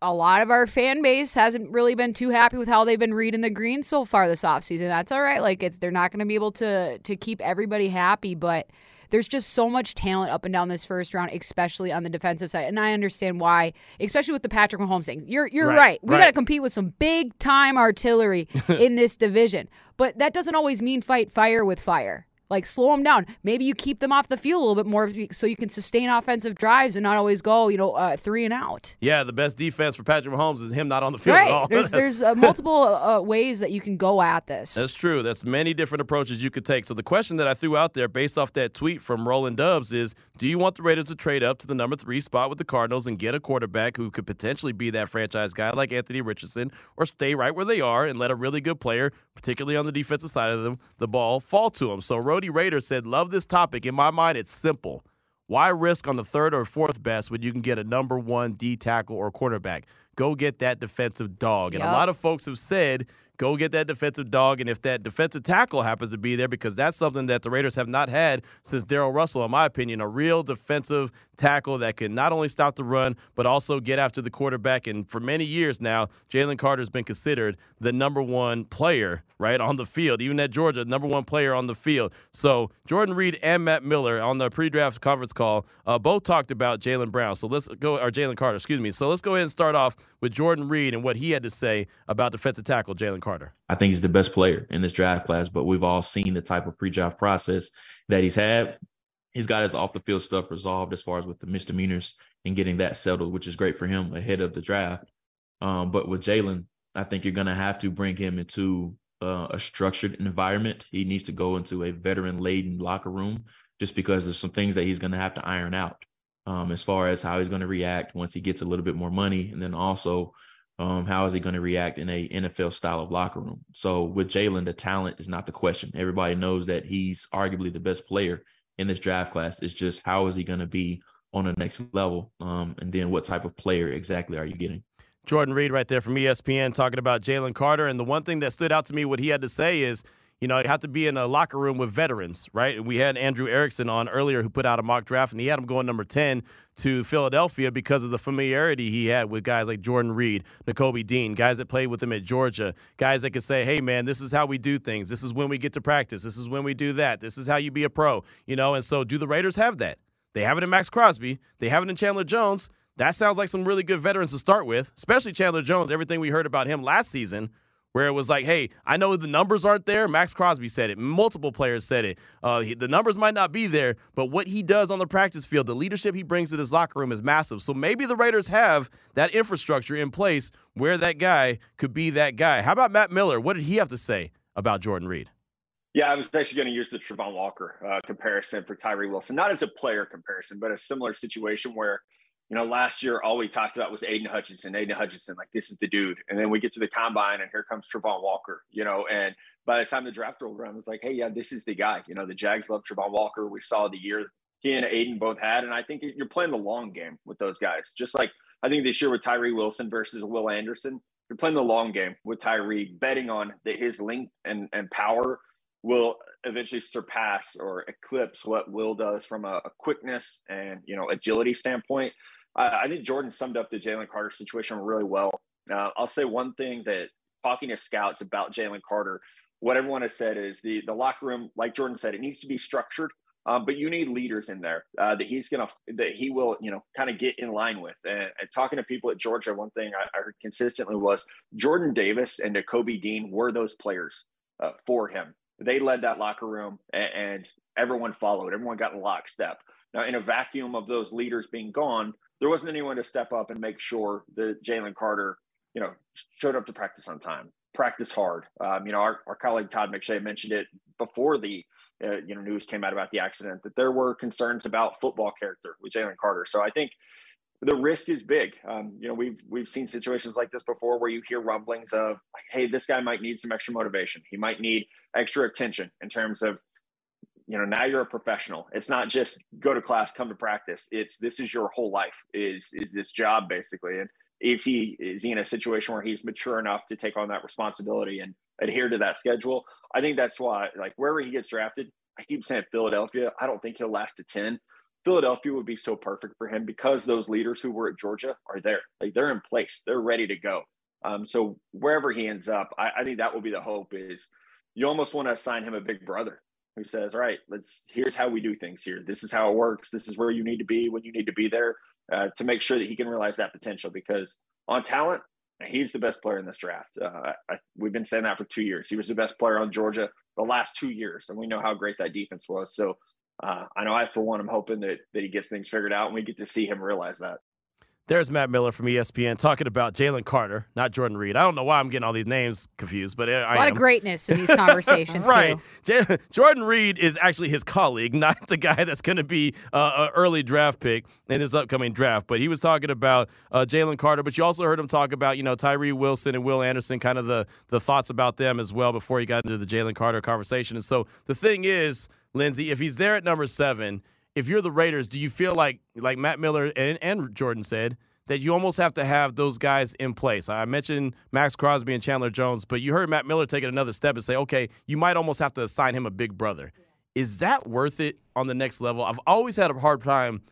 a lot of our fan base hasn't really been too happy with how they've been reading the green so far this offseason. That's all right. Like it's they're not going to be able to to keep everybody happy, but there's just so much talent up and down this first round, especially on the defensive side. And I understand why, especially with the Patrick Mahomes thing. You're you're Right, right. We right. got to compete with some big time artillery in this division. But that doesn't always mean fight fire with fire. Like slow them down. Maybe you keep them off the field a little bit more so you can sustain offensive drives and not always go, you know, uh, three and out. Yeah, the best defense for Patrick Mahomes is him not on the field at all. Right. There's there's uh, multiple uh, ways that you can go at this. That's true. That's many different approaches you could take. So the question that I threw out there based off that tweet from Roland Dubs is do you want the Raiders to trade up to the number three spot with the Cardinals and get a quarterback who could potentially be that franchise guy like Anthony Richardson or stay right where they are and let a really good player, particularly on the defensive side of them, the ball fall to him? So Rody Raider said, Love this topic. In my mind, it's simple. Why risk on the third or fourth best when you can get a number one D tackle or quarterback? Go get that defensive dog. And a lot of folks have said, go get that defensive dog. And if that defensive tackle happens to be there, because that's something that the Raiders have not had since Darrell Russell, in my opinion, a real defensive tackle that can not only stop the run, but also get after the quarterback. And for many years now, Jalen Carter's been considered the number one player, right, on the field. Even at Georgia, number one player on the field. So Jordan Reid and Matt Miller on the pre-draft conference call uh, both talked about Jalen Brown. So let's go, or Jalen Carter, excuse me. So let's go ahead and start off with Jordan Reid and what he had to say about defensive tackle Jalen Carter. I think he's the best player in this draft class, but we've all seen the type of pre-draft process that he's had. He's got his off the field stuff resolved as far as with the misdemeanors and getting that settled, which is great for him ahead of the draft. Um, but with Jalen, I think you're going to have to bring him into uh, a structured environment. He needs to go into a veteran laden locker room just because there's some things that he's going to have to iron out um, as far as how he's going to react once he gets a little bit more money. And then also, um, how is he going to react in a NFL style of locker room? So with Jalen, the talent is not the question. Everybody knows that he's arguably the best player in this draft class. It's just how is he going to be on the next level? Um, and then what type of player exactly are you getting? Jordan Reid right there from ESPN talking about Jalen Carter. And the one thing that stood out to me, what he had to say is, you know, you have to be in a locker room with veterans, right? And we had Andrew Erickson on earlier who put out a mock draft, and he had him going number 10 to Philadelphia because of the familiarity he had with guys like Jordan Reed, Nakobe Dean, guys that played with him at Georgia, guys that could say, hey, man, this is how we do things. This is when we get to practice. This is when we do that. This is how you be a pro, you know? And so do the Raiders have that? They have it in Maxx Crosby. They have it in Chandler Jones. That sounds like some really good veterans to start with, especially Chandler Jones. Everything we heard about him last season where it was like, hey, I know the numbers aren't there. Maxx Crosby said it. Multiple players said it. Uh, he, the numbers might not be there, but what he does on the practice field, the leadership he brings to this locker room is massive. So maybe the Raiders have that infrastructure in place where that guy could be that guy. How about Matt Miller? What did he have to say about Jordan Reid? Yeah, I was actually going to use the Travon Walker uh, comparison for Tyree Wilson, not as a player comparison, but a similar situation where – you know, last year all we talked about was Aidan Hutchinson, Aidan Hutchinson, like this is the dude. And then we get to the combine and here comes Travon Walker, you know, and by the time the draft rolled around, it was like, hey, yeah, this is the guy. You know, the Jags love Travon Walker. We saw the year he and Aidan both had. And I think you're playing the long game with those guys. Just like I think this year with Tyree Wilson versus Will Anderson, you're playing the long game with Tyree, betting on that his length and, and power will eventually surpass or eclipse what Will does from a, a quickness and, you know, agility standpoint. I think Jordan summed up the Jalen Carter situation really well. Uh, I'll say one thing that talking to scouts about Jalen Carter, what everyone has said is the the locker room, like Jordan said, it needs to be structured, um, but you need leaders in there uh, that he's gonna that he will you know kind of get in line with. And, and, talking to people at Georgia, one thing I, I, heard consistently was Jordan Davis and Kobe Dean were those players uh, for him. They led that locker room, and, and everyone followed. Everyone got in lockstep. Now, in a vacuum of those leaders being gone, there wasn't anyone to step up and make sure that Jalen Carter, you know, showed up to practice on time, practice hard. Um, you know, our, our colleague Todd McShay mentioned it before the uh, you know news came out about the accident that there were concerns about football character with Jalen Carter. So I think the risk is big. Um, you know, we've we've seen situations like this before where you hear rumblings of hey, this guy might need some extra motivation. He might need extra attention in terms of you know now you're a professional. It's not just go to class come to practice. It's this is your whole life is is this job basically. And is he is he in a situation where he's mature enough to take on that responsibility and adhere to that schedule? I think that's why like wherever he gets drafted i keep saying philadelphia. I don't think he'll last to 10 philadelphia would be so perfect for him because those leaders who were at georgia are there. Like they're in place. They're ready to go. Um, so wherever he ends up I, I think that will be the hope is you almost want to assign him a big brother who says, "All right, let's here's how we do things here. This is how it works. This is where you need to be when you need to be there uh, to make sure that he can realize that potential." Because on talent, he's the best player in this draft. Uh, I, we've been saying that for two years. He was the best player on Georgia the last two years, and we know how great that defense was. So uh, I know I, for one, am hoping that that he gets things figured out, and we get to see him realize that. There's Matt Miller from ESPN talking about Jalen Carter, not Jordan Reid. I don't know why I'm getting all these names confused, but There's I a lot am. of greatness in these conversations. right. J- Jordan Reid is actually his colleague, not the guy that's going to be uh, an early draft pick in his upcoming draft. But he was talking about uh, Jalen Carter, but you also heard him talk about, you know, Tyree Wilson and Will Anderson, kind of the, the thoughts about them as well before he got into the Jalen Carter conversation. And so the thing is, Lindsay, if he's there at number seven, if you're the Raiders, do you feel like, like Matt Miller and, and Jordan said, that you almost have to have those guys in place. I mentioned Maxx Crosby and Chandler Jones, but you heard Matt Miller take it another step and say, okay, you might almost have to assign him a big brother. Is that worth it on the next level? I've always had a hard time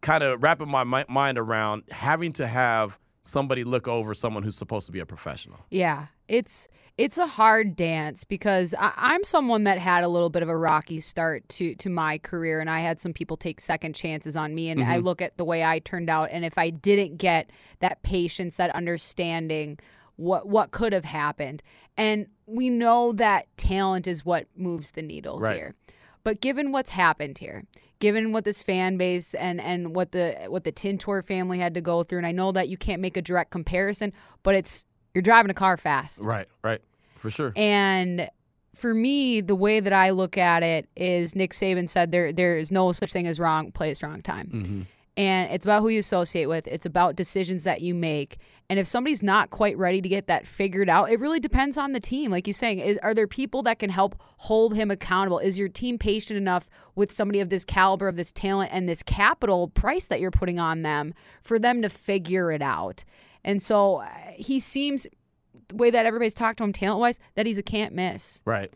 kind of wrapping my mind around having to have somebody look over someone who's supposed to be a professional. Yeah, it's it's a hard dance because I, am someone that had a little bit of a rocky start to to my career, and I had some people take second chances on me. And mm-hmm. I look at the way I turned out, and if I didn't get that patience, that understanding, what what could have happened, and we know that talent is what moves the needle right. here. But given what's happened here, given what this fan base and and what the what the Tintor family had to go through, and I know that you can't make a direct comparison, but it's you're driving a car fast. Right, right. For sure. And for me, the way that I look at it is Nick Saban said there there is no such thing as wrong place, wrong time. Mm-hmm. And it's about who you associate with. It's about decisions that you make. And if somebody's not quite ready to get that figured out, it really depends on the team. Like you're saying, is are there people that can help hold him accountable? Is your team patient enough with somebody of this caliber, of this talent, and this capital price that you're putting on them for them to figure it out? And so uh, he seems the way that everybody's talked to him talent wise that he's a can't miss. Right.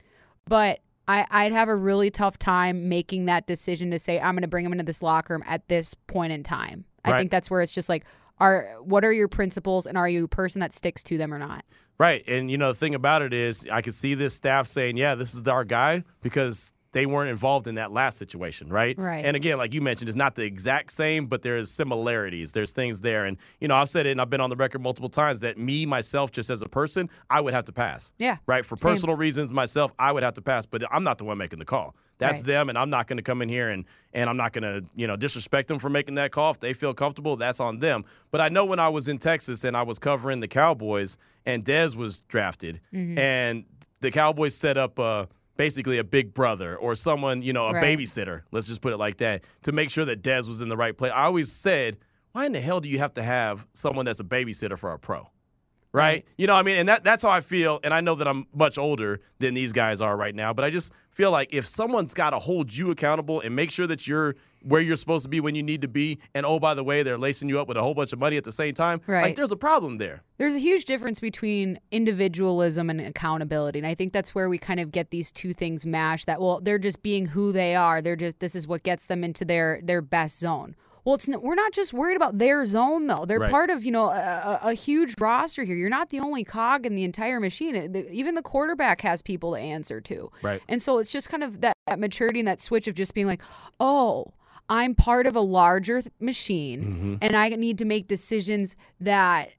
But I, I'd have a really tough time making that decision to say I'm going to bring him into this locker room at this point in time. I Right. think that's where it's just like, are what are your principles and are you a person that sticks to them or not? Right. And, you know, the thing about it is, I can see this staff saying, yeah, this is our guy because they weren't involved in that last situation, right? Right. And again, like you mentioned, it's not the exact same, but there's similarities. There's things there. And, you know, I've said it and I've been on the record multiple times that me, myself, just as a person, I would have to pass. Yeah. Right. For Same. personal reasons, myself, I would have to pass, but I'm not the one making the call. That's Right. them, and I'm not going to come in here and and I'm not going to you know disrespect them for making that call. If they feel comfortable, that's on them. But I know when I was in Texas and I was covering the Cowboys and Dez was drafted, Mhm. and the Cowboys set up uh, basically a big brother or someone you know a Right. babysitter. Let's just put it like that to make sure that Dez was in the right place. I always said, why in the hell do you have to have someone that's a babysitter for a pro? Right? You know, what I mean, and that that's how I feel. And I know that I'm much older than these guys are right now, but I just feel like if someone's got to hold you accountable and make sure that you're where you're supposed to be when you need to be, and oh by the way, they're lacing you up with a whole bunch of money at the same time, Right. like there's a problem there. There's a huge difference between individualism and accountability. And I think that's where we kind of get these two things mashed that well, they're just being who they are. They're just this is what gets them into their their best zone. Well, it's we're not just worried about their zone though. They're Right. part of, you know, a, a, a huge roster here. You're not the only cog in the entire machine. The- even the quarterback has people to answer to. Right. And so it's just kind of that, that maturity and that switch of just being like, "Oh, I'm part of a larger th- machine Mm-hmm. and I need to make decisions that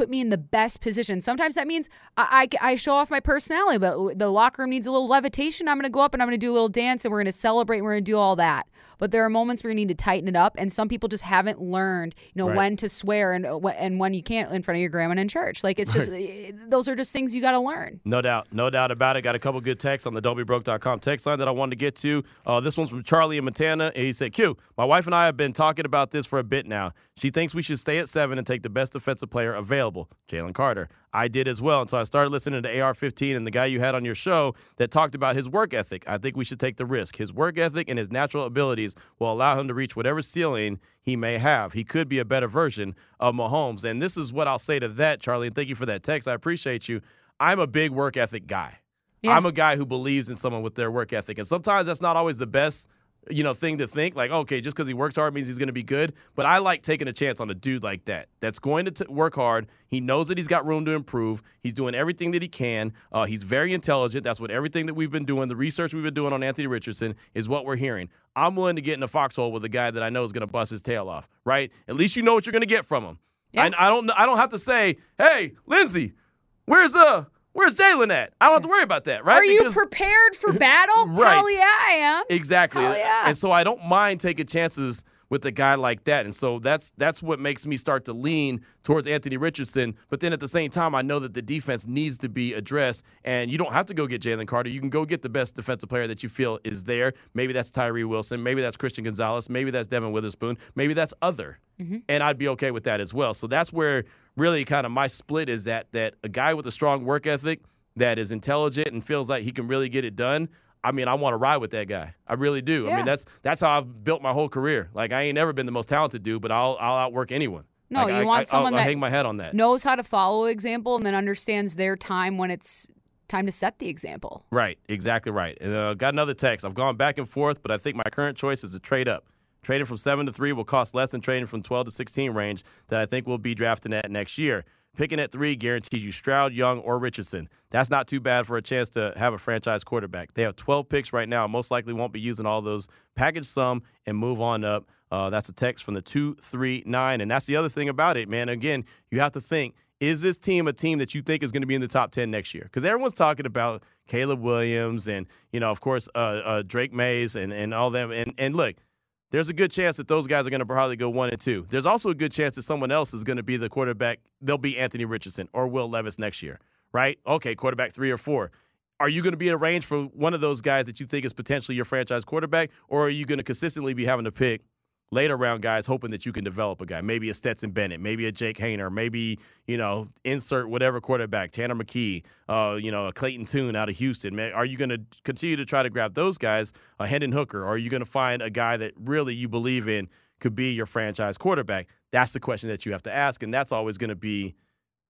put me in the best position. Sometimes that means I, I, I show off my personality, but the locker room needs a little levitation. I'm going to go up and I'm going to do a little dance and we're going to celebrate and we're going to do all that. But there are moments where you need to tighten it up, and some people just haven't learned, you know, Right. when to swear and uh, and when you can't in front of your grandma in church. Like it's just those are just things you got to learn. No doubt, no doubt about it. Got a couple good texts on the don'tbebroke.com text line that I wanted to get to. Uh, this one's from Charlie in Montana. And he said, Q, my wife and I have been talking about this for a bit now. She thinks we should stay at seven and take the best defensive player available, Jalen Carter. I did as well. And so I started listening to AR 15 and the guy you had on your show that talked about his work ethic. I think we should take the risk. His work ethic and his natural abilities will allow him to reach whatever ceiling he may have. He could be a better version of Mahomes. And this is what I'll say to that, Charlie. And thank you for that text. I appreciate you. I'm a big work ethic guy. Yeah. I'm a guy who believes in someone with their work ethic. And sometimes that's not always the best, you know, thing to think. Like, okay, just because he works hard means he's going to be good. But I like taking a chance on a dude like that. That's going to t- work hard. He knows that he's got room to improve. He's doing everything that he can. Uh, he's very intelligent. That's what everything that we've been doing, the research we've been doing on Anthony Richardson, is what we're hearing. I'm willing to get in a foxhole with a guy that I know is going to bust his tail off. Right? At least you know what you're going to get from him. I, I don't. I don't have to say, "Hey, Lindsay, where's uh, where's Jalen at?" I don't have to worry about that, right? Are you prepared for battle? Right. Hell yeah, I am. Exactly. Yeah. And so I don't mind taking chances with a guy like that. And so that's that's what makes me start to lean towards Anthony Richardson. But then at the same time, I know that the defense needs to be addressed. And you don't have to go get Jalen Carter. You can go get the best defensive player that you feel is there. Maybe that's Tyree Wilson. Maybe that's Christian Gonzalez. Maybe that's Devon Witherspoon. Maybe that's other. Mm-hmm. And I'd be okay with that as well. So that's where really kind of my split is that that a guy with a strong work ethic that is intelligent and feels like he can really get it done. I mean, I want to ride with that guy. I really do. I mean, that's that's how I've built my whole career. Like I ain't never been the most talented dude, but I'll I'll outwork anyone. No, Like, you I- want I, someone I'll, that I'll hang my head on that. knows how to follow example and then understands their time when it's time to set the example. Right, exactly right. And uh, got another text. I've gone back and forth, but I think my current choice is to trade up. Trading from seven to three will cost less than trading from 12 to 16 range that I think we'll be drafting at next year. Picking at three guarantees you Stroud, Young, or Richardson. That's not too bad for a chance to have a franchise quarterback. They have 12 picks right now. Most likely won't be using all those. Package some and move on up. Uh, that's a text from the 239. And that's the other thing about it, man. Again, you have to think is this team a team that you think is going to be in the top 10 next year? Because everyone's talking about Caleb Williams and, you know, of course, uh, uh, Drake Mays and, and all them. And, and look, there's a good chance that those guys are going to probably go one and two. There's also a good chance that someone else is going to be the quarterback. They'll be Anthony Richardson or Will Levis next year, right? Okay, quarterback three or four. Are you going to be in a range for one of those guys that you think is potentially your franchise quarterback, or are you going to consistently be having to pick later round guys, hoping that you can develop a guy? Maybe a Stetson Bennett, maybe a Jake Haener, maybe you know insert whatever quarterback, Tanner McKee, uh, you know a Clayton Tune out of Houston. Are you going to continue to try to grab those guys, a Hendon Hooker, or are you going to find a guy that really you believe in could be your franchise quarterback? That's the question that you have to ask, and that's always going to be.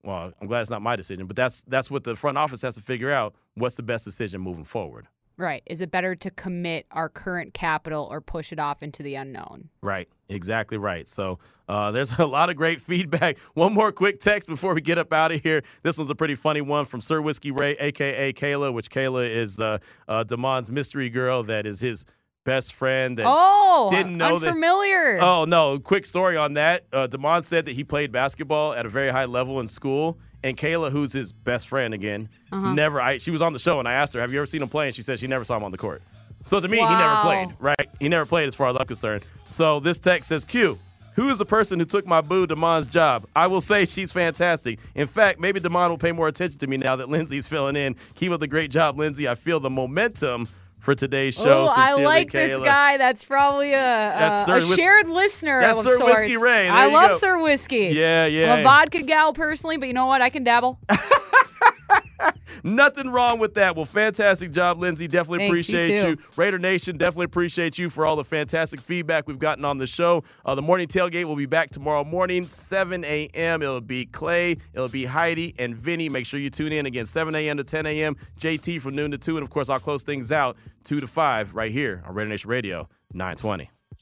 Well, I'm glad it's not my decision, but that's that's what the front office has to figure out. What's the best decision moving forward? Right. Is it better to commit our current capital or push it off into the unknown? Right. Exactly right. So uh, there's a lot of great feedback. One more quick text before we get up out of here. This one's a pretty funny one from Sir Whiskey Ray, aka Kayla, which Kayla is uh, uh, Damon's mystery girl that is his best friend that oh, didn't know unfamiliar. that. Oh no! Quick story on that. Uh, Damon said that he played basketball at a very high level in school, and Kayla, who's his best friend again, Uh-huh. never. I she was on the show, and I asked her, "Have you ever seen him play?" And she said she never saw him on the court. So to me, he never played. Right? He never played, as far as I'm concerned. So this text says, "Q." Who is the person who took my boo Damon's job? I will say she's fantastic. In fact, maybe Damon will pay more attention to me now that Lindsay's filling in. Keep up the great job, Lindsay. I feel the momentum for today's show. Oh, I like this guy. That's probably a, a, a Whis- shared listener That's of Sir sorts. Whiskey Ray. There I love go. Sir Whiskey. Yeah, yeah. I'm a vodka gal personally, but you know what? I can dabble. Nothing wrong with that. Well, fantastic job, Lindsay. Definitely Thanks, you appreciate too. you. Raider Nation, definitely appreciate you for all the fantastic feedback we've gotten on the show. Uh, the morning tailgate will be back tomorrow morning, 7 a.m. It'll be Clay, it'll be Heidi, and Vinny. Make sure you tune in again, 7 a.m. to 10 a.m. JT from noon to 2. And of course, I'll close things out 2 to 5 right here on Raider Nation Radio 920.